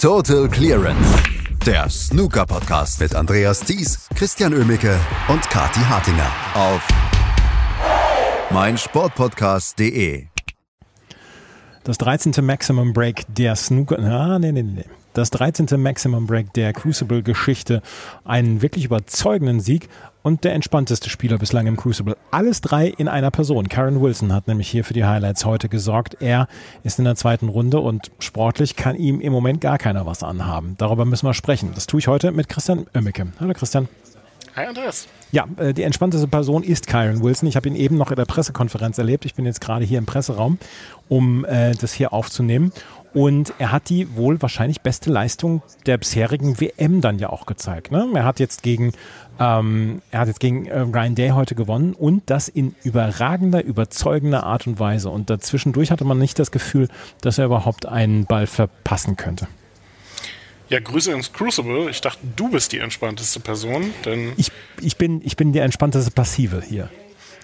Total Clearance. Der Snooker-Podcast mit Andreas Thies, Christian Ömicke und Kati Hartinger auf meinsportpodcast.de. Das 13. Maximum Break der Snooker. Ah, nee, nee, nee. Das 13. Maximum Break der Crucible-Geschichte. Einen wirklich überzeugenden Sieg und der entspannteste Spieler bislang im Crucible. Alles drei in einer Person. Karen Wilson hat nämlich hier für die Highlights heute gesorgt. Er ist in der zweiten Runde und sportlich kann ihm im Moment gar keiner was anhaben. Darüber müssen wir sprechen. Das tue ich heute mit Christian Oemmeke. Hallo Christian. Hi Andreas. Ja, äh, die entspannteste Person ist Kyron Wilson. Ich habe ihn eben noch in der Pressekonferenz erlebt. Ich bin jetzt gerade hier im Presseraum, um äh, das hier aufzunehmen. Und er hat die wohl wahrscheinlich beste Leistung der bisherigen WM dann ja auch gezeigt. Ne? Er hat jetzt gegen ähm, er hat jetzt gegen äh, Ryan Day heute gewonnen und das in überragender, überzeugender Art und Weise. Und dazwischendurch hatte man nicht das Gefühl, dass er überhaupt einen Ball verpassen könnte. Ja, Grüße ins Crucible. Ich dachte, du bist die entspannteste Person, denn. Ich, ich, bin, ich bin die entspannteste Passive hier.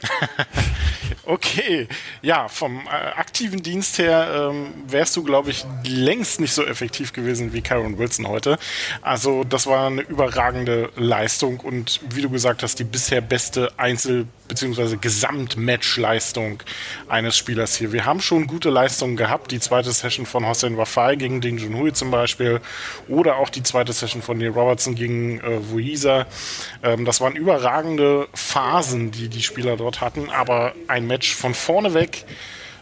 okay, ja, vom äh, aktiven Dienst her ähm, wärst du, glaube ich, längst nicht so effektiv gewesen wie Karen Wilson heute. Also das war eine überragende Leistung und wie du gesagt hast, die bisher beste Einzel- bzw. Gesamtmatchleistung eines Spielers hier. Wir haben schon gute Leistungen gehabt, die zweite Session von Hossein Wafai gegen Ding Junhui zum Beispiel oder auch die zweite Session von Neil Robertson gegen äh, Wuisa. Ähm, das waren überragende Phasen, die die Spieler dort hatten, aber ein Match von vorne weg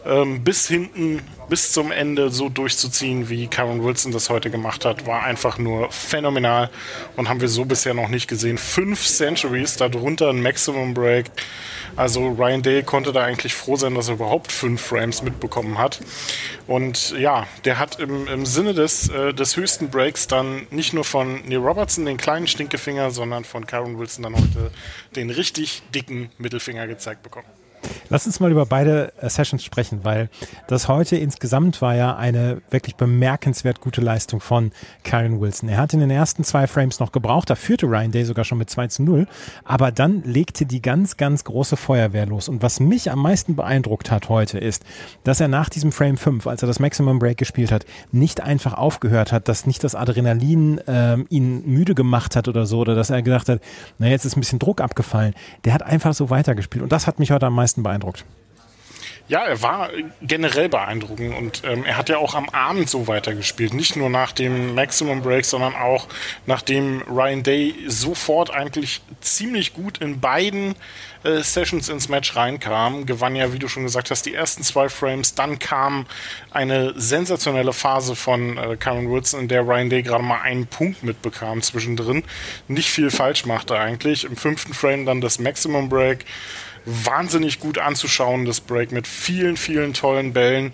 ähm, bis hinten, bis zum Ende so durchzuziehen, wie Karen Wilson das heute gemacht hat, war einfach nur phänomenal und haben wir so bisher noch nicht gesehen. Fünf Centuries, darunter ein Maximum Break. Also Ryan Day konnte da eigentlich froh sein, dass er überhaupt fünf Frames mitbekommen hat. Und ja, der hat im, im Sinne des, äh, des höchsten Breaks dann nicht nur von Neil Robertson den kleinen Stinkefinger, sondern von Karen Wilson dann heute den richtig dicken Mittelfinger gezeigt bekommen. Lass uns mal über beide äh, Sessions sprechen, weil das heute insgesamt war ja eine wirklich bemerkenswert gute Leistung von Karen Wilson. Er hat in den ersten zwei Frames noch gebraucht, da führte Ryan Day sogar schon mit 2 zu 0, aber dann legte die ganz, ganz große Feuerwehr los. Und was mich am meisten beeindruckt hat heute ist, dass er nach diesem Frame 5, als er das Maximum Break gespielt hat, nicht einfach aufgehört hat, dass nicht das Adrenalin ähm, ihn müde gemacht hat oder so, oder dass er gedacht hat, na jetzt ist ein bisschen Druck abgefallen. Der hat einfach so weitergespielt. Und das hat mich heute am meisten beeindruckt. Ja, er war generell beeindruckend und ähm, er hat ja auch am Abend so weitergespielt. Nicht nur nach dem Maximum Break, sondern auch nachdem Ryan Day sofort eigentlich ziemlich gut in beiden äh, Sessions ins Match reinkam. Gewann ja, wie du schon gesagt hast, die ersten zwei Frames. Dann kam eine sensationelle Phase von äh, Karen Wilson, in der Ryan Day gerade mal einen Punkt mitbekam zwischendrin. Nicht viel falsch machte eigentlich. Im fünften Frame dann das Maximum Break wahnsinnig gut anzuschauen, das Break mit vielen, vielen tollen Bällen.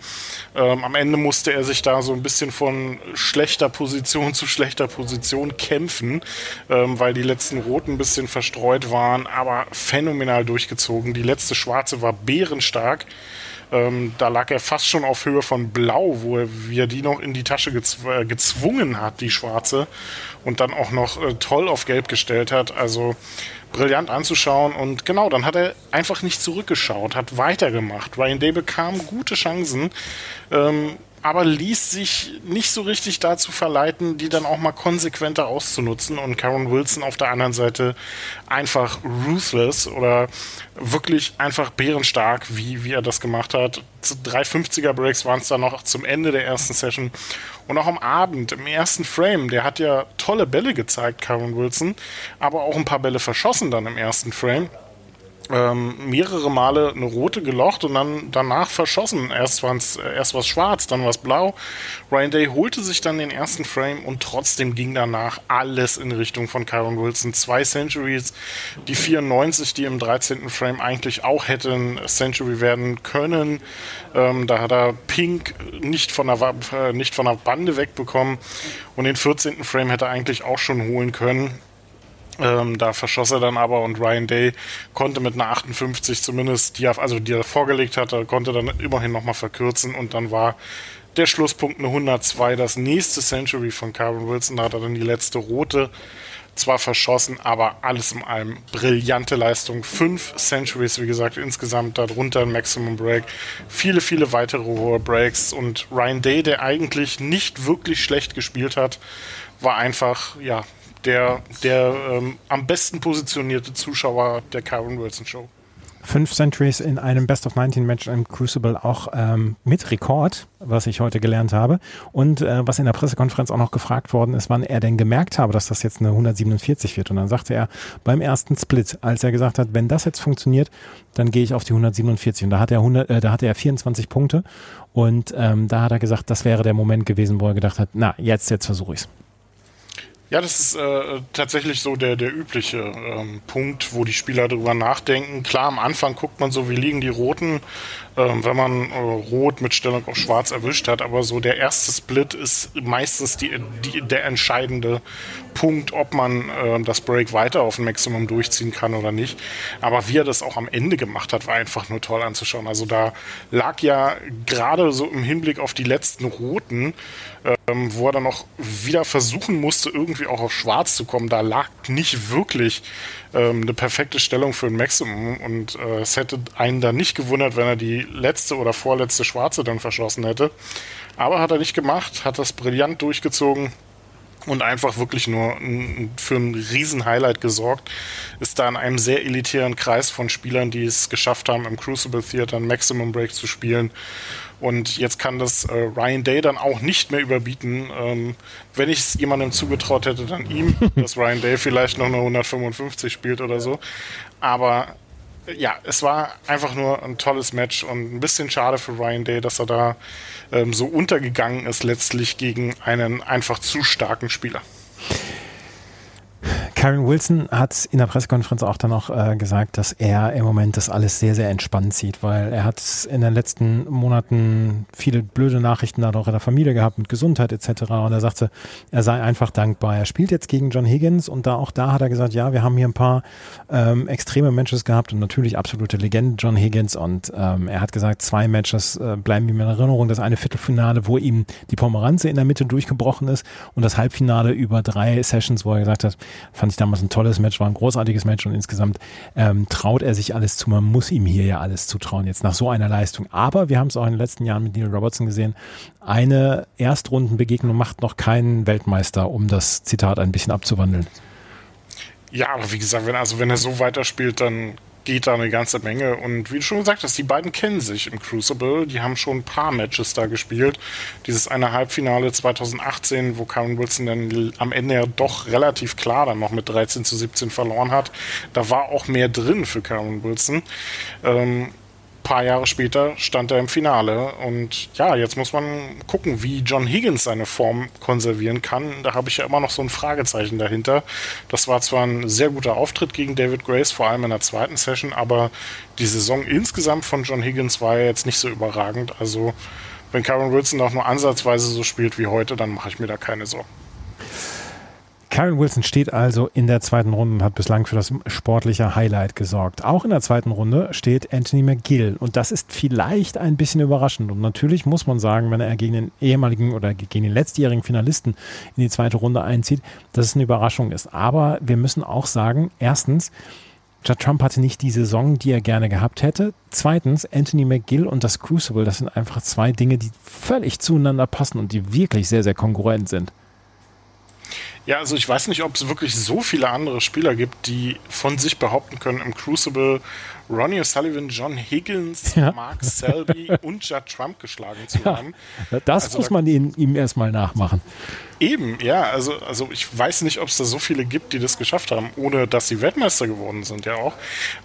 Ähm, am Ende musste er sich da so ein bisschen von schlechter Position zu schlechter Position kämpfen, ähm, weil die letzten Roten ein bisschen verstreut waren, aber phänomenal durchgezogen. Die letzte Schwarze war bärenstark. Ähm, da lag er fast schon auf Höhe von Blau, wo er, wie er die noch in die Tasche gezw äh, gezwungen hat, die schwarze, und dann auch noch äh, toll auf Gelb gestellt hat. Also brillant anzuschauen. Und genau, dann hat er einfach nicht zurückgeschaut, hat weitergemacht. Ryan Day bekam gute Chancen. Ähm, aber ließ sich nicht so richtig dazu verleiten, die dann auch mal konsequenter auszunutzen. Und Karen Wilson auf der anderen Seite einfach ruthless oder wirklich einfach bärenstark, wie, wie er das gemacht hat. Drei 50er Breaks waren es dann noch zum Ende der ersten Session. Und auch am Abend, im ersten Frame, der hat ja tolle Bälle gezeigt, Karen Wilson, aber auch ein paar Bälle verschossen dann im ersten Frame ähm, mehrere Male eine rote gelocht und dann danach verschossen. Erst war es erst was schwarz, dann war es blau. Ryan Day holte sich dann den ersten Frame und trotzdem ging danach alles in Richtung von Kyron Wilson. Zwei Centuries, die 94, die im 13. Frame eigentlich auch hätten Century werden können. Ähm, da hat er Pink nicht von, der, äh, nicht von der Bande wegbekommen und den 14. Frame hätte er eigentlich auch schon holen können. Ähm, da verschoss er dann aber und Ryan Day konnte mit einer 58 zumindest, die er, also die er vorgelegt hatte, konnte dann immerhin nochmal verkürzen und dann war der Schlusspunkt eine 102, das nächste Century von Karen Wilson, da hat er dann die letzte rote zwar verschossen, aber alles in allem brillante Leistung. Fünf Centuries, wie gesagt, insgesamt darunter ein Maximum Break. Viele, viele weitere hohe Breaks und Ryan Day, der eigentlich nicht wirklich schlecht gespielt hat, war einfach, ja, der, der ähm, am besten positionierte Zuschauer der Karen Wilson Show fünf Centuries in einem Best of 19 Match im Crucible auch ähm, mit Rekord, was ich heute gelernt habe. Und äh, was in der Pressekonferenz auch noch gefragt worden ist, wann er denn gemerkt habe, dass das jetzt eine 147 wird. Und dann sagte er beim ersten Split, als er gesagt hat, wenn das jetzt funktioniert, dann gehe ich auf die 147. Und da hat er 100, äh, da hatte er 24 Punkte. Und ähm, da hat er gesagt, das wäre der Moment gewesen, wo er gedacht hat, na, jetzt, jetzt versuche ich's. Ja, das ist äh, tatsächlich so der, der übliche ähm, Punkt, wo die Spieler darüber nachdenken. Klar, am Anfang guckt man so, wie liegen die Roten, ähm, wenn man äh, Rot mit Stellung auf Schwarz erwischt hat. Aber so der erste Split ist meistens die, die, der entscheidende Punkt, ob man äh, das Break weiter auf ein Maximum durchziehen kann oder nicht. Aber wie er das auch am Ende gemacht hat, war einfach nur toll anzuschauen. Also da lag ja gerade so im Hinblick auf die letzten Roten, ähm, wo er dann noch wieder versuchen musste, irgendwie auch auf Schwarz zu kommen. Da lag nicht wirklich ähm, eine perfekte Stellung für ein Maximum und äh, es hätte einen dann nicht gewundert, wenn er die letzte oder vorletzte Schwarze dann verschlossen hätte. Aber hat er nicht gemacht, hat das brillant durchgezogen und einfach wirklich nur für ein Riesen-Highlight gesorgt. Ist da in einem sehr elitären Kreis von Spielern, die es geschafft haben, im Crucible Theater ein Maximum Break zu spielen. Und jetzt kann das äh, Ryan Day dann auch nicht mehr überbieten. Ähm, wenn ich es jemandem zugetraut hätte, dann ihm, dass Ryan Day vielleicht noch eine 155 spielt oder so. Aber äh, ja, es war einfach nur ein tolles Match und ein bisschen schade für Ryan Day, dass er da ähm, so untergegangen ist letztlich gegen einen einfach zu starken Spieler. Karen Wilson hat in der Pressekonferenz auch dann noch äh, gesagt, dass er im Moment das alles sehr, sehr entspannt sieht, weil er hat in den letzten Monaten viele blöde Nachrichten dadurch in der Familie gehabt mit Gesundheit etc. Und er sagte, er sei einfach dankbar. Er spielt jetzt gegen John Higgins und da auch da hat er gesagt, ja, wir haben hier ein paar ähm, extreme Matches gehabt und natürlich absolute Legende John Higgins und ähm, er hat gesagt, zwei Matches äh, bleiben ihm in Erinnerung. Das eine Viertelfinale, wo ihm die Pomeranze in der Mitte durchgebrochen ist und das Halbfinale über drei Sessions, wo er gesagt hat, fand fand ich damals ein tolles Match, war ein großartiges Match und insgesamt ähm, traut er sich alles zu. Man muss ihm hier ja alles zutrauen, jetzt nach so einer Leistung. Aber wir haben es auch in den letzten Jahren mit Neil Robertson gesehen. Eine Erstrundenbegegnung macht noch keinen Weltmeister, um das Zitat ein bisschen abzuwandeln. Ja, aber wie gesagt, wenn, also wenn er so weiterspielt, dann geht da eine ganze Menge. Und wie du schon gesagt hast, die beiden kennen sich im Crucible. Die haben schon ein paar Matches da gespielt. Dieses eine Halbfinale 2018, wo Karen Wilson dann am Ende ja doch relativ klar dann noch mit 13 zu 17 verloren hat. Da war auch mehr drin für Karen Wilson. Ähm, paar Jahre später stand er im Finale. Und ja, jetzt muss man gucken, wie John Higgins seine Form konservieren kann. Da habe ich ja immer noch so ein Fragezeichen dahinter. Das war zwar ein sehr guter Auftritt gegen David Grace, vor allem in der zweiten Session, aber die Saison insgesamt von John Higgins war ja jetzt nicht so überragend. Also wenn Karen Wilson auch nur ansatzweise so spielt wie heute, dann mache ich mir da keine Sorgen. Karen Wilson steht also in der zweiten Runde und hat bislang für das sportliche Highlight gesorgt. Auch in der zweiten Runde steht Anthony McGill und das ist vielleicht ein bisschen überraschend. Und natürlich muss man sagen, wenn er gegen den ehemaligen oder gegen den letztjährigen Finalisten in die zweite Runde einzieht, dass es eine Überraschung ist. Aber wir müssen auch sagen, erstens, Judd Trump hatte nicht die Saison, die er gerne gehabt hätte. Zweitens, Anthony McGill und das Crucible, das sind einfach zwei Dinge, die völlig zueinander passen und die wirklich sehr, sehr konkurrent sind. Ja, also ich weiß nicht, ob es wirklich so viele andere Spieler gibt, die von sich behaupten können, im Crucible Ronnie O'Sullivan, John Higgins, ja. Mark Selby und Judd Trump geschlagen zu ja, haben. Das also muss da, man ihn, ihm erstmal nachmachen. Eben, ja. Also, also ich weiß nicht, ob es da so viele gibt, die das geschafft haben, ohne dass sie Weltmeister geworden sind, ja auch.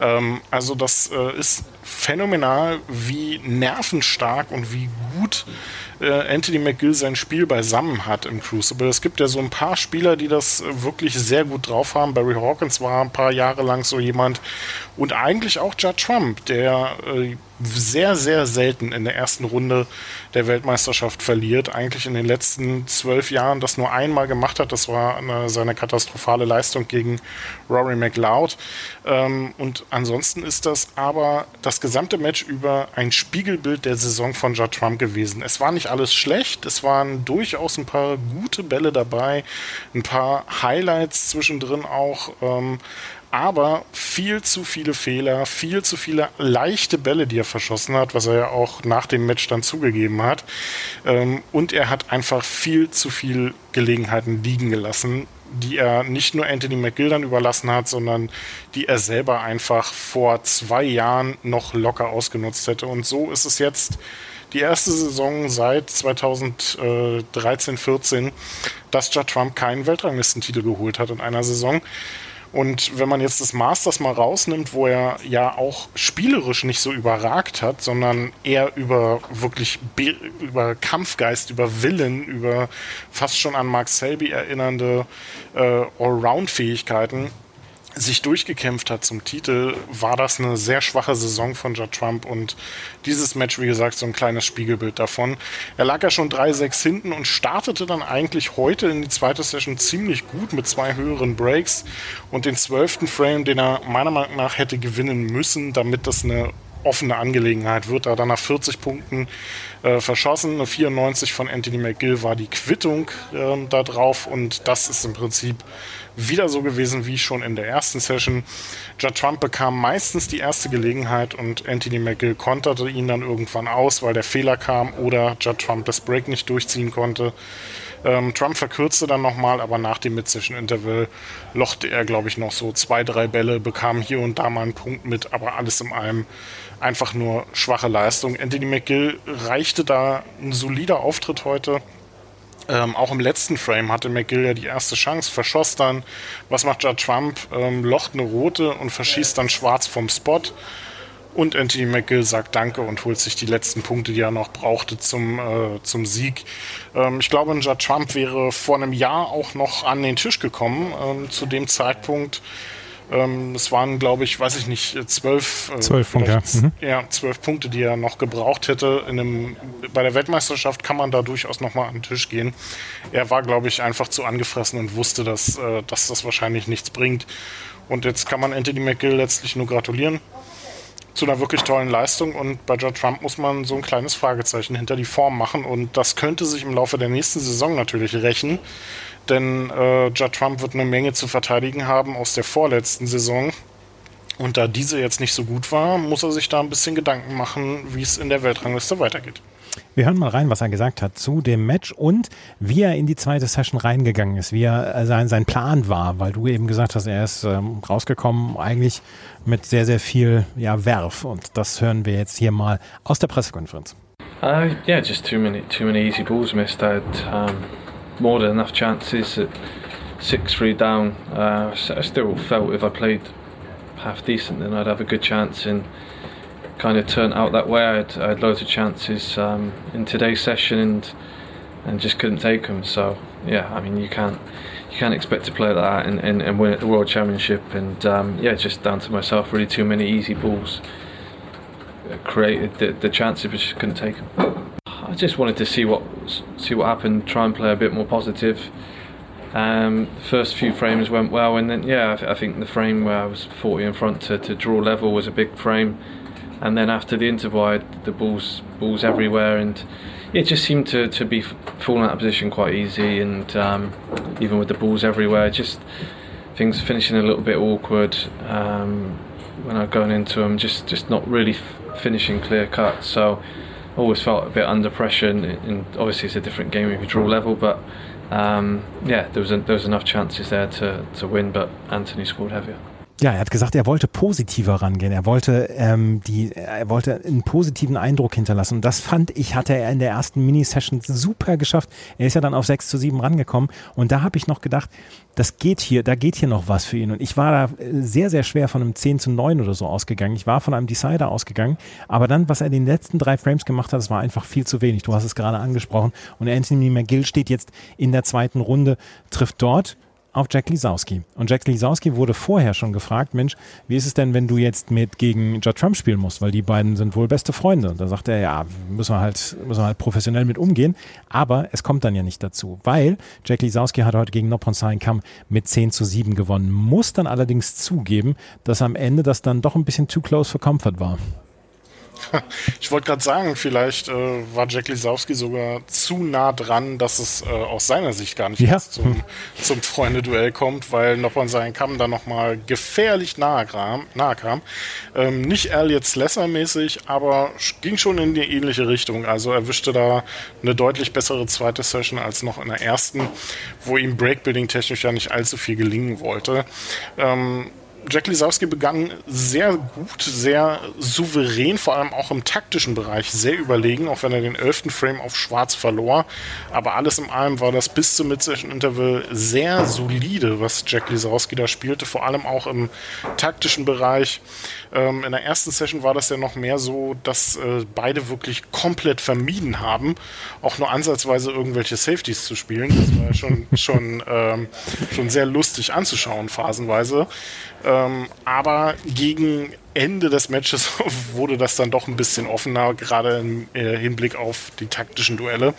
Ähm, also das äh, ist phänomenal, wie nervenstark und wie gut äh, Anthony McGill sein Spiel beisammen hat im Crucible. Es gibt ja so ein paar Spieler, die das äh, wirklich sehr gut drauf haben. Barry Hawkins war ein paar Jahre lang so jemand und eigentlich auch Judd Trump, der äh, sehr, sehr selten in der ersten Runde der Weltmeisterschaft verliert. Eigentlich in den letzten zwölf Jahren das nur einmal gemacht hat. Das war eine, seine katastrophale Leistung gegen Rory McLeod. Ähm, und ansonsten ist das aber das gesamte Match über ein Spiegelbild der Saison von Judd Trump gewesen. Es war nicht alles schlecht. Es waren durchaus ein paar gute Bälle dabei. Ein paar Highlights zwischendrin auch. Ähm, aber viel zu viele Fehler, viel zu viele leichte Bälle, die er verschossen hat, was er ja auch nach dem Match dann zugegeben hat. Ähm, und er hat einfach viel zu viel Gelegenheiten liegen gelassen, die er nicht nur Anthony McGill überlassen hat, sondern die er selber einfach vor zwei Jahren noch locker ausgenutzt hätte. Und so ist es jetzt die erste Saison seit 2013, 14, dass Judd Trump keinen Weltranglistentitel geholt hat in einer Saison. Und wenn man jetzt das Masters mal rausnimmt, wo er ja auch spielerisch nicht so überragt hat, sondern eher über wirklich über Kampfgeist, über Willen, über fast schon an Mark Selby erinnernde äh, Allround-Fähigkeiten, sich durchgekämpft hat zum Titel, war das eine sehr schwache Saison von Judd Trump und dieses Match, wie gesagt, so ein kleines Spiegelbild davon. Er lag ja schon 3-6 hinten und startete dann eigentlich heute in die zweite Session ziemlich gut mit zwei höheren Breaks und den zwölften Frame, den er meiner Meinung nach hätte gewinnen müssen, damit das eine offene Angelegenheit wird. Er dann nach 40 Punkten äh, verschossen. Eine 94 von Anthony McGill war die Quittung äh, da drauf und das ist im Prinzip wieder so gewesen wie schon in der ersten Session. Judd Trump bekam meistens die erste Gelegenheit und Anthony McGill konterte ihn dann irgendwann aus, weil der Fehler kam oder Judd Trump das Break nicht durchziehen konnte. Ähm, Trump verkürzte dann nochmal, aber nach dem Mid-Session-Interval lochte er, glaube ich, noch so zwei, drei Bälle, bekam hier und da mal einen Punkt mit, aber alles in allem einfach nur schwache Leistung. Anthony McGill reichte da ein solider Auftritt heute. Ähm, auch im letzten Frame hatte McGill ja die erste Chance, verschoss dann. Was macht Judd Trump? Ähm, locht eine rote und verschießt dann schwarz vom Spot. Und Anthony McGill sagt Danke und holt sich die letzten Punkte, die er noch brauchte zum, äh, zum Sieg. Ähm, ich glaube, Judd Trump wäre vor einem Jahr auch noch an den Tisch gekommen. Ähm, zu dem Zeitpunkt ähm, es waren, glaube ich, weiß ich nicht, zwölf, äh, zwölf Punkte. Mhm. Ja, zwölf Punkte, die er noch gebraucht hätte. In einem, bei der Weltmeisterschaft kann man da durchaus nochmal an den Tisch gehen. Er war, glaube ich, einfach zu angefressen und wusste, dass, äh, dass das wahrscheinlich nichts bringt. Und jetzt kann man Anthony McGill letztlich nur gratulieren zu einer wirklich tollen Leistung. Und bei George Trump muss man so ein kleines Fragezeichen hinter die Form machen. Und das könnte sich im Laufe der nächsten Saison natürlich rächen denn äh, Judd Trump wird eine Menge zu verteidigen haben aus der vorletzten Saison. Und da diese jetzt nicht so gut war, muss er sich da ein bisschen Gedanken machen, wie es in der Weltrangliste weitergeht. Wir hören mal rein, was er gesagt hat zu dem Match und wie er in die zweite Session reingegangen ist, wie er äh, sein, sein Plan war, weil du eben gesagt hast, er ist ähm, rausgekommen eigentlich mit sehr, sehr viel ja, Werf. Und das hören wir jetzt hier mal aus der Pressekonferenz. Uh, yeah, just too many, too many easy balls missed. I'd, um more than enough chances at six three down. Uh, I still felt if I played half decent, then I'd have a good chance. And kind of turned out that way. I had, I had loads of chances um, in today's session and and just couldn't take them. So yeah, I mean you can't you can't expect to play like that and, and, and win at the World Championship. And um, yeah, just down to myself. Really, too many easy balls created the, the chances, but just couldn't take them. I just wanted to see what see what happened. Try and play a bit more positive. Um, the first few frames went well, and then yeah, I, th- I, think the frame where I was 40 in front to, to draw level was a big frame, and then after the interval, I had the balls balls everywhere, and it just seemed to, to be falling out of position quite easy, and um, even with the balls everywhere, just things finishing a little bit awkward um, when I going into them, just just not really f- finishing clear cut. So I always felt a bit under pressure, and, and obviously it's a different game if you draw level, but um, yeah, there was a, there was enough chances there to to win, but Anthony scored heavier. Ja, er hat gesagt, er wollte positiver rangehen. Er wollte ähm, die, er wollte einen positiven Eindruck hinterlassen. Und das fand ich, hatte er in der ersten Mini-Session super geschafft. Er ist ja dann auf 6 zu 7 rangekommen. Und da habe ich noch gedacht, das geht hier, da geht hier noch was für ihn. Und ich war da sehr, sehr schwer von einem 10 zu 9 oder so ausgegangen. Ich war von einem Decider ausgegangen. Aber dann, was er in den letzten drei Frames gemacht hat, das war einfach viel zu wenig. Du hast es gerade angesprochen. Und Anthony McGill steht jetzt in der zweiten Runde, trifft dort auf Jack Lisowski. Und Jack Lisowski wurde vorher schon gefragt, Mensch, wie ist es denn, wenn du jetzt mit gegen Judd Trump spielen musst, weil die beiden sind wohl beste Freunde. Und da sagt er, ja, müssen wir halt, müssen wir halt professionell mit umgehen. Aber es kommt dann ja nicht dazu, weil Jack Lisowski hat heute gegen Noppon Kam mit 10 zu 7 gewonnen, muss dann allerdings zugeben, dass am Ende das dann doch ein bisschen too close for comfort war. Ich wollte gerade sagen, vielleicht äh, war Jack Lisowski sogar zu nah dran, dass es äh, aus seiner Sicht gar nicht ja. zum, zum Freunde-Duell kommt, weil Noppon seinen Kamm dann nochmal gefährlich nahe kam. Nahe kam. Ähm, nicht Elliot Slesser-mäßig, aber ging schon in die ähnliche Richtung. Also erwischte da eine deutlich bessere zweite Session als noch in der ersten, wo ihm Breakbuilding technisch ja nicht allzu viel gelingen wollte. Ähm, Jack Lisowski begann sehr gut, sehr souverän, vor allem auch im taktischen Bereich sehr überlegen, auch wenn er den elften Frame auf Schwarz verlor. Aber alles in allem war das bis zum Mid-Session-Interval sehr solide, was Jack Lisowski da spielte, vor allem auch im taktischen Bereich. Ähm, in der ersten Session war das ja noch mehr so, dass äh, beide wirklich komplett vermieden haben, auch nur ansatzweise irgendwelche Safeties zu spielen. Das war ja schon, schon, ähm, schon sehr lustig anzuschauen, phasenweise. Ähm, aber gegen Ende des Matches wurde das dann doch ein bisschen offener, gerade im äh, Hinblick auf die taktischen Duelle.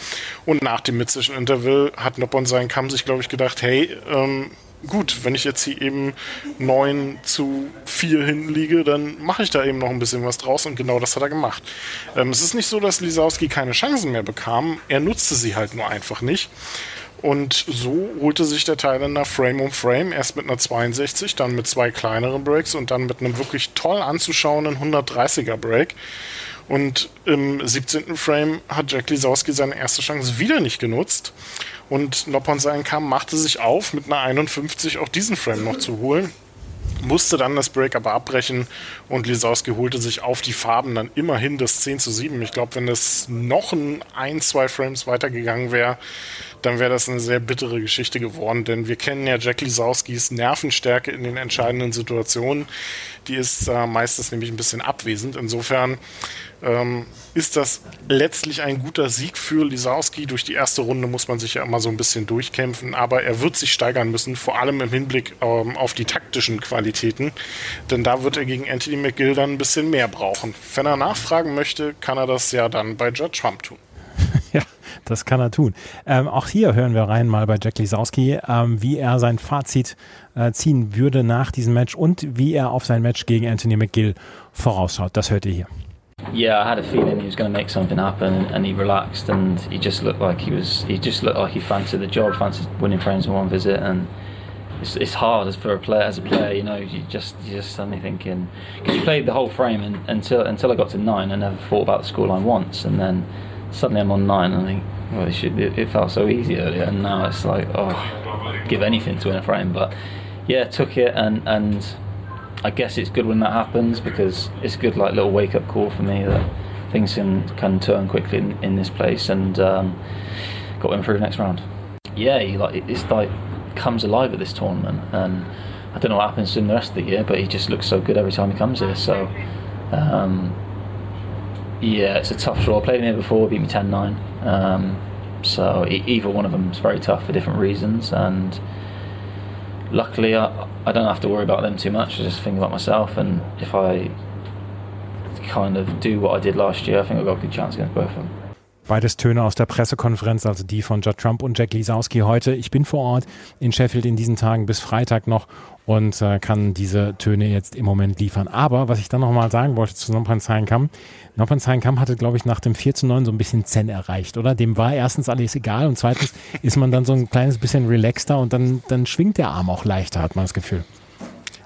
Und nach dem Mid-Session-Interval hat Noppon seinen Kamm sich, glaube ich, gedacht, hey, ähm, gut, wenn ich jetzt hier eben 9 zu 4 hinten liege, dann mache ich da eben noch ein bisschen was draus und genau das hat er gemacht. Ähm, es ist nicht so, dass Lisowski keine Chancen mehr bekam, er nutzte sie halt nur einfach nicht. Und so holte sich der Thailänder Frame um Frame, erst mit einer 62, dann mit zwei kleineren Breaks und dann mit einem wirklich toll anzuschauenden 130er Break. Und im 17. Frame hat Jack Lisowski seine erste Chance wieder nicht genutzt. Und Noppon kam, machte sich auf, mit einer 51 auch diesen Frame noch zu holen musste dann das Break aber abbrechen und Lisowski holte sich auf die Farben dann immerhin das 10 zu 7. Ich glaube, wenn das noch ein, ein zwei Frames weitergegangen wäre, dann wäre das eine sehr bittere Geschichte geworden, denn wir kennen ja Jack Lisowskis Nervenstärke in den entscheidenden Situationen. Die ist äh, meistens nämlich ein bisschen abwesend. Insofern ähm, ist das letztlich ein guter Sieg für Lisowski. Durch die erste Runde muss man sich ja immer so ein bisschen durchkämpfen, aber er wird sich steigern müssen, vor allem im Hinblick ähm, auf die taktischen Qualitäten, denn da wird er gegen Anthony McGill dann ein bisschen mehr brauchen. Wenn er nachfragen möchte, kann er das ja dann bei Judge Trump tun. Ja, das kann er tun. Ähm, auch hier hören wir rein mal bei Jack Lisowski, ähm, wie er sein Fazit äh, ziehen würde nach diesem Match und wie er auf sein Match gegen Anthony McGill vorausschaut. Das hört ihr hier. Yeah, I had a feeling he was going to make something happen, and he relaxed, and he just looked like he was. He just looked like he fancied the job, fancied winning frames in one visit, and it's, it's hard as for a player as a player. You know, you just you just suddenly thinking because you played the whole frame and, until until I got to nine, I never thought about the scoreline once, and then suddenly I'm on nine, and I think, well, it, should, it, it felt so easy earlier, and now it's like, oh, give anything to win a frame, but yeah, took it and and I guess it's good when that happens because it's a good like little wake up call for me that things can can turn quickly in, in this place and um, got to improve next round. Yeah, he like it's like comes alive at this tournament and I don't know what happens to him the rest of the year, but he just looks so good every time he comes here. So um, yeah, it's a tough draw. I played him here before, beat me 10-9. Um, so either one of them is very tough for different reasons and luckily I, I don't have to worry about them too much. I just think about myself, and if I kind of do what I did last year, I think I've got a good chance against both of them. Beides Töne aus der Pressekonferenz, also die von Judd Trump und Jack Lisowski heute. Ich bin vor Ort in Sheffield in diesen Tagen bis Freitag noch und äh, kann diese Töne jetzt im Moment liefern. Aber was ich dann nochmal sagen wollte zu Noppan Kam hatte, glaube ich, nach dem 4 zu 9 so ein bisschen Zen erreicht, oder? Dem war erstens alles egal und zweitens ist man dann so ein kleines bisschen relaxter und dann, dann schwingt der Arm auch leichter, hat man das Gefühl.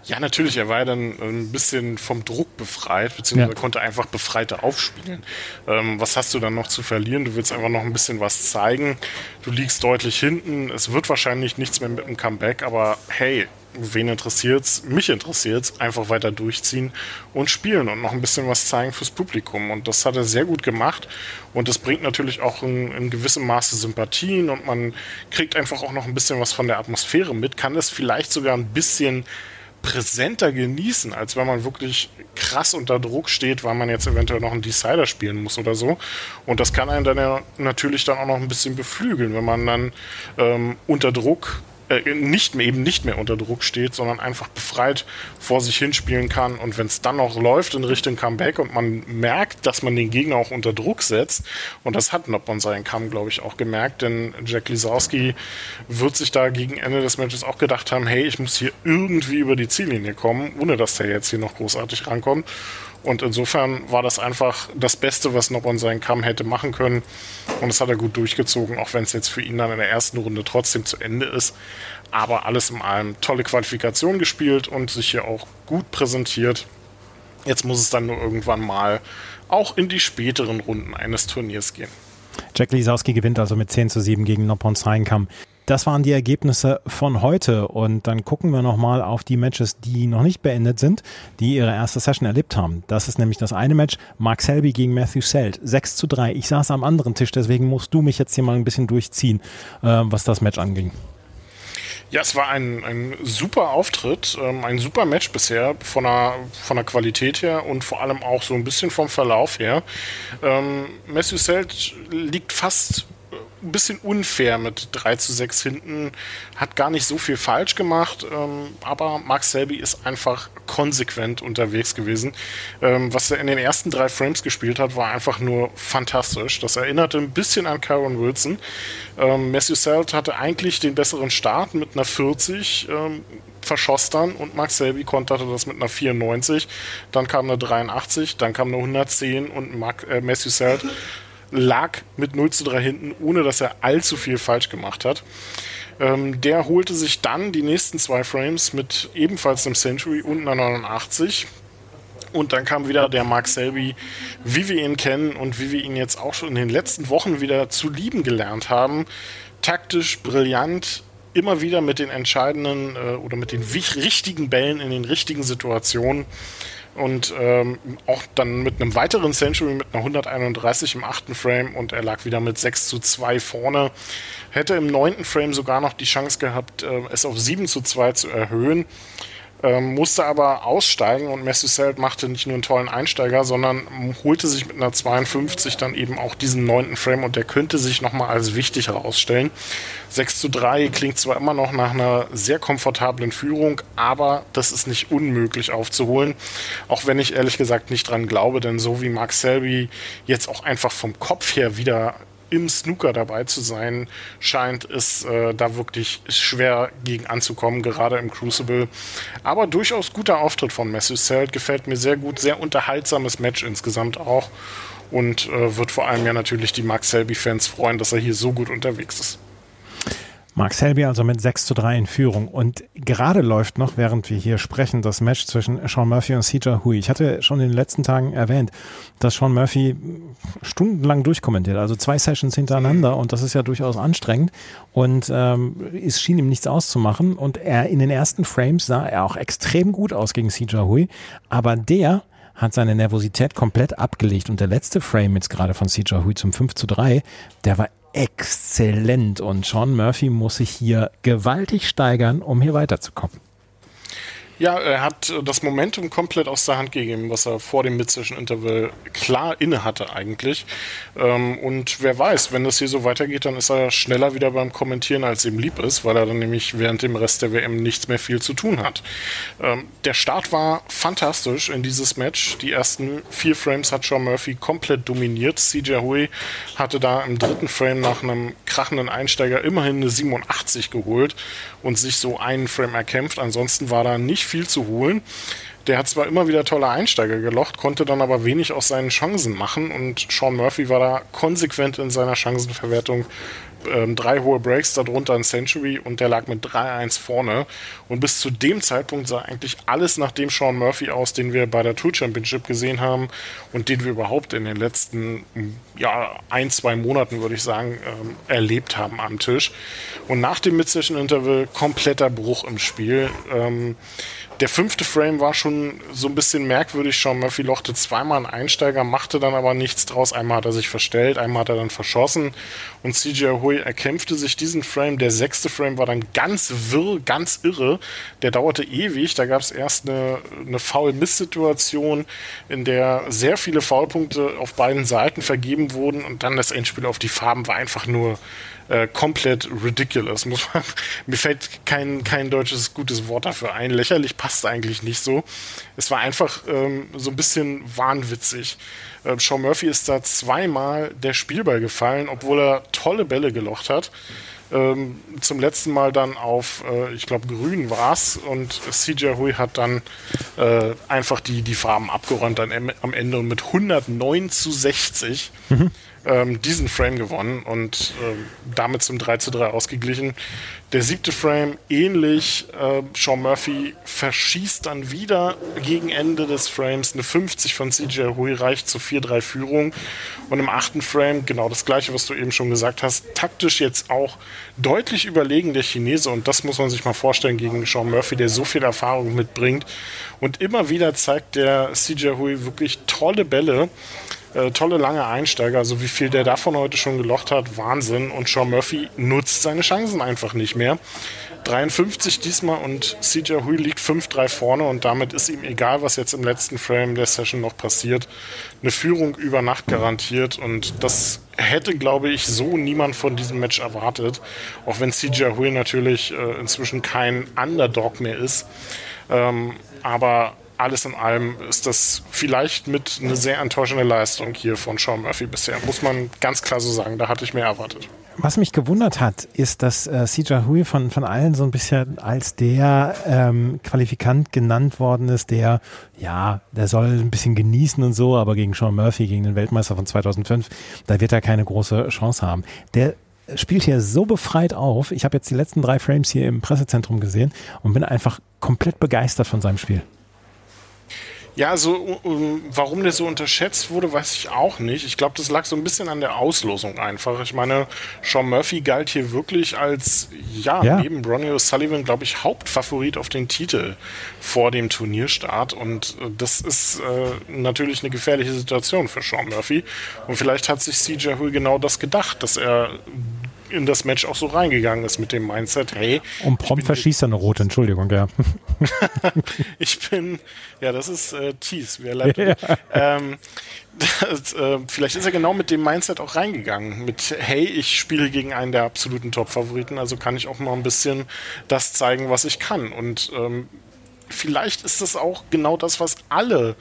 Ja, natürlich. Er war dann ein bisschen vom Druck befreit, beziehungsweise ja. konnte einfach befreiter aufspielen. Ähm, was hast du dann noch zu verlieren? Du willst einfach noch ein bisschen was zeigen. Du liegst deutlich hinten. Es wird wahrscheinlich nichts mehr mit dem Comeback, aber hey, wen interessiert's? Mich interessiert's. Einfach weiter durchziehen und spielen und noch ein bisschen was zeigen fürs Publikum. Und das hat er sehr gut gemacht. Und das bringt natürlich auch in, in gewissem Maße Sympathien und man kriegt einfach auch noch ein bisschen was von der Atmosphäre mit, kann es vielleicht sogar ein bisschen präsenter genießen, als wenn man wirklich krass unter Druck steht, weil man jetzt eventuell noch einen Decider spielen muss oder so. Und das kann einen dann ja natürlich dann auch noch ein bisschen beflügeln, wenn man dann ähm, unter Druck äh, nicht mehr, eben nicht mehr unter Druck steht, sondern einfach befreit vor sich hinspielen kann. Und wenn es dann noch läuft in Richtung Comeback und man merkt, dass man den Gegner auch unter Druck setzt, und das hat Noppon seinen Kamm, glaube ich, auch gemerkt, denn Jack Lisowski wird sich da gegen Ende des Matches auch gedacht haben, hey, ich muss hier irgendwie über die Ziellinie kommen, ohne dass der jetzt hier noch großartig rankommt. Und insofern war das einfach das Beste, was Noppon seinen Kamm hätte machen können. Und das hat er gut durchgezogen, auch wenn es jetzt für ihn dann in der ersten Runde trotzdem zu Ende ist. Aber alles in allem tolle Qualifikation gespielt und sich hier auch gut präsentiert. Jetzt muss es dann nur irgendwann mal auch in die späteren Runden eines Turniers gehen. Jack Lisowski gewinnt also mit 10 zu 7 gegen Noppon Seinkam. Das waren die Ergebnisse von heute und dann gucken wir nochmal auf die Matches, die noch nicht beendet sind, die ihre erste Session erlebt haben. Das ist nämlich das eine Match, Mark Selby gegen Matthew Selt, 6 zu 3. Ich saß am anderen Tisch, deswegen musst du mich jetzt hier mal ein bisschen durchziehen, äh, was das Match anging. Ja, es war ein, ein super Auftritt, ähm, ein super Match bisher von der, von der Qualität her und vor allem auch so ein bisschen vom Verlauf her. Ähm, Matthew Selt liegt fast ein bisschen unfair mit 3 zu 6 hinten, hat gar nicht so viel falsch gemacht, ähm, aber Max Selby ist einfach konsequent unterwegs gewesen. Ähm, was er in den ersten drei Frames gespielt hat, war einfach nur fantastisch. Das erinnerte ein bisschen an Karen Wilson. Ähm, Matthew Selt hatte eigentlich den besseren Start mit einer 40, ähm, verschoss dann und Max Selby konterte das mit einer 94. Dann kam eine 83, dann kam eine 110 und Mark, äh, Matthew Selt lag mit 0 zu 3 hinten, ohne dass er allzu viel falsch gemacht hat. Ähm, der holte sich dann die nächsten zwei Frames mit ebenfalls einem Century und einer 89. Und dann kam wieder der Mark Selby, wie wir ihn kennen und wie wir ihn jetzt auch schon in den letzten Wochen wieder zu lieben gelernt haben. Taktisch brillant, immer wieder mit den entscheidenden äh, oder mit den richtigen Bällen in den richtigen Situationen und ähm, auch dann mit einem weiteren Century mit einer 131 im achten Frame und er lag wieder mit 6 zu 2 vorne. Hätte im neunten Frame sogar noch die Chance gehabt, äh, es auf 7 zu 2 zu erhöhen. Ähm, musste aber aussteigen und Messuselt machte nicht nur einen tollen Einsteiger, sondern holte sich mit einer 52 dann eben auch diesen neunten Frame und der könnte sich nochmal als wichtig herausstellen. 6 zu 3 klingt zwar immer noch nach einer sehr komfortablen Führung, aber das ist nicht unmöglich aufzuholen. Auch wenn ich ehrlich gesagt nicht dran glaube, denn so wie Mark Selby jetzt auch einfach vom Kopf her wieder im Snooker dabei zu sein scheint, ist äh, da wirklich schwer gegen anzukommen, gerade im Crucible. Aber durchaus guter Auftritt von Matthew Selt, gefällt mir sehr gut, sehr unterhaltsames Match insgesamt auch und äh, wird vor allem ja natürlich die Mark Selby-Fans freuen, dass er hier so gut unterwegs ist. Mark Selby also mit 6 zu 3 in Führung. Und gerade läuft noch, während wir hier sprechen, das Match zwischen Sean Murphy und CJ Hui. Ich hatte schon in den letzten Tagen erwähnt, dass Sean Murphy stundenlang durchkommentiert, also zwei Sessions hintereinander und das ist ja durchaus anstrengend. Und ähm, es schien ihm nichts auszumachen. Und er in den ersten Frames sah er auch extrem gut aus gegen CJ Hui, aber der hat seine Nervosität komplett abgelegt. Und der letzte Frame jetzt gerade von CJ Hui zum 5 zu 3, der war exzellent und Sean Murphy muss sich hier gewaltig steigern, um hier weiterzukommen. Ja, er hat äh, das Momentum komplett aus der Hand gegeben, was er vor dem Mid-Session-Interval klar inne hatte eigentlich. Ähm, und wer weiß, wenn das hier so weitergeht, dann ist er schneller wieder beim Kommentieren, als ihm lieb ist, weil er dann nämlich während dem Rest der WM nichts mehr viel zu tun hat. Ähm, der Start war fantastisch in dieses Match. Die ersten vier Frames hat Sean Murphy komplett dominiert. CJ Hui hatte da im dritten Frame nach einem krachenden Einsteiger immerhin eine 87 geholt und sich so einen Frame erkämpft. Ansonsten war da nicht viel zu holen. Der hat zwar immer wieder tolle Einsteiger gelocht, konnte dann aber wenig aus seinen Chancen machen und Sean Murphy war da konsequent in seiner Chancenverwertung. Ähm, drei hohe Breaks, darunter ein Century und der lag mit 3-1 vorne. Und bis zu dem Zeitpunkt sah eigentlich alles nach dem Sean Murphy aus, den wir bei der Tour Championship gesehen haben und den wir überhaupt in den letzten ja, ein, zwei Monaten, würde ich sagen, ähm, erlebt haben am Tisch. Und nach dem Mid-Session-Interval kompletter Bruch im Spiel. Ähm, Der fünfte Frame war schon so ein bisschen merkwürdig. Sean Murphy lochte zweimal einen Einsteiger, machte dann aber nichts draus. Einmal hat er sich verstellt, einmal hat er dann verschossen und CJ Hui erkämpfte sich diesen Frame. Der sechste Frame war dann ganz wirr, ganz irre. Der dauerte ewig. Da gab es erst eine, eine Foul-Miss-Situation, in der sehr viele Foulpunkte auf beiden Seiten vergeben wurden und dann das Endspiel auf die Farben war einfach nur äh, komplett ridiculous. Muss man, mir fällt kein, kein deutsches gutes Wort dafür ein. Lächerlich passt eigentlich nicht so. Es war einfach ähm, so ein bisschen wahnwitzig. Äh, Sean Murphy ist da zweimal der Spielball gefallen, obwohl er tolle Bälle gelocht hat. Ähm, zum letzten Mal dann auf, äh, ich glaube, grün war es und CJ Hui hat dann äh, einfach die, die Farben abgeräumt dann am Ende und mit 109 zu 60 mhm ähm, diesen Frame gewonnen und ähm, damit zum 3 zu 3 ausgeglichen. Der siebte Frame ähnlich. Äh, Sean Murphy verschießt dann wieder gegen Ende des Frames. Eine 50 von CJ Hui reicht zur 4-3 Führung. Und im achten Frame genau das gleiche, was du eben schon gesagt hast. Taktisch jetzt auch deutlich überlegen der Chinese. Und das muss man sich mal vorstellen gegen Sean Murphy, der so viel Erfahrung mitbringt. Und immer wieder zeigt der CJ Hui wirklich tolle Bälle. Äh, tolle lange Einsteiger, also wie viel der davon heute schon gelocht hat, Wahnsinn. Und Sean Murphy nutzt seine Chancen einfach nicht mehr. 53 diesmal und CJ Hui liegt 5-3 vorne und damit ist ihm egal, was jetzt im letzten Frame der Session noch passiert. Eine Führung über Nacht garantiert und das hätte, glaube ich, so niemand von diesem Match erwartet. Auch wenn CJ Hui natürlich äh, inzwischen kein Underdog mehr ist. Ähm, aber alles in allem ist das vielleicht mit eine sehr enttäuschende Leistung hier von Sean Murphy bisher. Muss man ganz klar so sagen. Da hatte ich mehr erwartet. Was mich gewundert hat, ist, dass äh, CJ Hui von, von allen so ein bisschen als der ähm, Qualifikant genannt worden ist, der, ja, der soll ein bisschen genießen und so, aber gegen Sean Murphy, gegen den Weltmeister von 2005, da wird er keine große Chance haben. Der spielt hier so befreit auf. Ich habe jetzt die letzten drei Frames hier im Pressezentrum gesehen und bin einfach komplett begeistert von seinem Spiel. Ja, so um, warum der so unterschätzt wurde, weiß ich auch nicht. Ich glaube, das lag so ein bisschen an der Auslosung einfach. Ich meine, Sean Murphy galt hier wirklich als, ja, ja. neben Ronnie O'Sullivan, glaube ich, Hauptfavorit auf den Titel vor dem Turnierstart. Und äh, das ist äh, natürlich eine gefährliche Situation für Sean Murphy. Und vielleicht hat sich CJ Hui genau das gedacht, dass er in das Match auch so reingegangen ist mit dem Mindset, hey. Und prompt verschießt er eine rote, Entschuldigung, ja. ich bin, ja, das ist äh, Tease, wer leider. Ja. Ähm, das, äh, vielleicht ist er genau mit dem Mindset auch reingegangen. Mit, hey, ich spiele gegen einen der absoluten Top-Favoriten, also kann ich auch mal ein bisschen das zeigen, was ich kann. Und ähm, vielleicht ist das auch genau das, was alle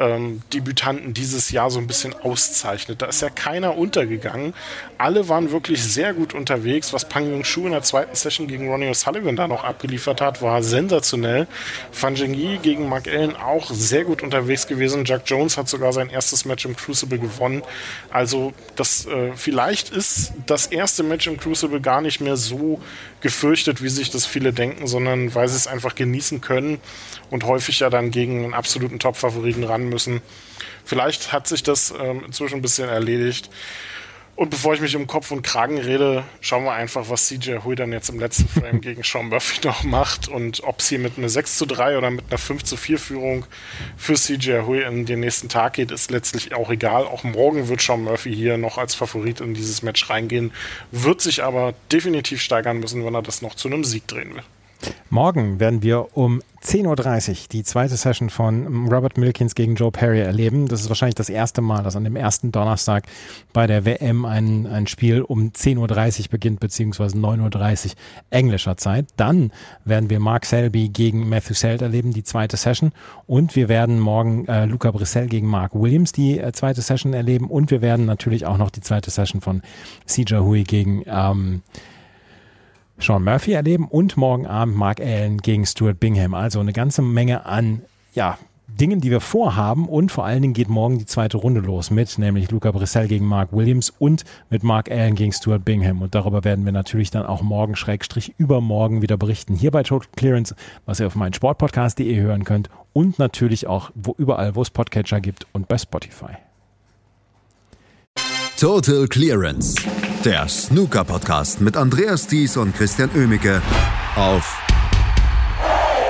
ähm, Debütanten dieses Jahr so ein bisschen auszeichnet. Da ist ja keiner untergegangen. Alle waren wirklich sehr gut unterwegs. Was Pang Yung-Shu in der zweiten Session gegen Ronnie O'Sullivan da noch abgeliefert hat, war sensationell. Fan Jingyi gegen Mark Allen auch sehr gut unterwegs gewesen. Jack Jones hat sogar sein erstes Match im Crucible gewonnen. Also das äh, vielleicht ist das erste Match im Crucible gar nicht mehr so gefürchtet, wie sich das viele denken, sondern weil sie es einfach genießen können und häufig ja dann gegen einen absoluten Top-Favoriten ran müssen. Vielleicht hat sich das ähm, inzwischen ein bisschen erledigt. Und bevor ich mich um Kopf und Kragen rede, schauen wir einfach, was CJ Hui dann jetzt im letzten Frame gegen Sean Murphy noch macht und ob es hier mit einer 6 zu 3 oder mit einer 5 zu 4 Führung für CJ Hui in den nächsten Tag geht, ist letztlich auch egal. Auch morgen wird Sean Murphy hier noch als Favorit in dieses Match reingehen, wird sich aber definitiv steigern müssen, wenn er das noch zu einem Sieg drehen will. Morgen werden wir um 10.30 Uhr die zweite Session von Robert Milkins gegen Joe Perry erleben. Das ist wahrscheinlich das erste Mal, dass an dem ersten Donnerstag bei der WM ein, ein Spiel um 10.30 Uhr beginnt, beziehungsweise 9.30 Uhr englischer Zeit. Dann werden wir Mark Selby gegen Matthew Selt erleben, die zweite Session. Und wir werden morgen äh, Luca Brissell gegen Mark Williams die äh, zweite Session erleben. Und wir werden natürlich auch noch die zweite Session von CJ Hui gegen ähm, Sean Murphy erleben und morgen Abend Mark Allen gegen Stuart Bingham. Also eine ganze Menge an, ja, Dingen, die wir vorhaben und vor allen Dingen geht morgen die zweite Runde los mit nämlich Luca Brissell gegen Mark Williams und mit Mark Allen gegen Stuart Bingham und darüber werden wir natürlich dann auch morgen Schrägstrich übermorgen wieder berichten hier bei Total Clearance, was ihr auf meinen Sportpodcast.de hören könnt und natürlich auch wo überall, wo es Podcatcher gibt und bei Spotify. Total Clearance der Snooker Podcast mit Andreas Thies und Christian Ömicke auf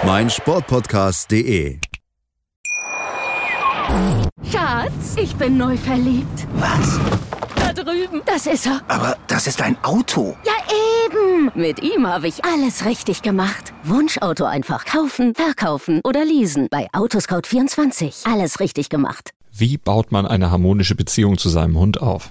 mein Sportpodcast.de. Schatz, ich bin neu verliebt. Was? Da drüben. Das ist er. Aber das ist ein Auto. Ja, eben. Mit ihm habe ich alles richtig gemacht. Wunschauto einfach kaufen, verkaufen oder leasen. Bei Autoscout24. Alles richtig gemacht. Wie baut man eine harmonische Beziehung zu seinem Hund auf?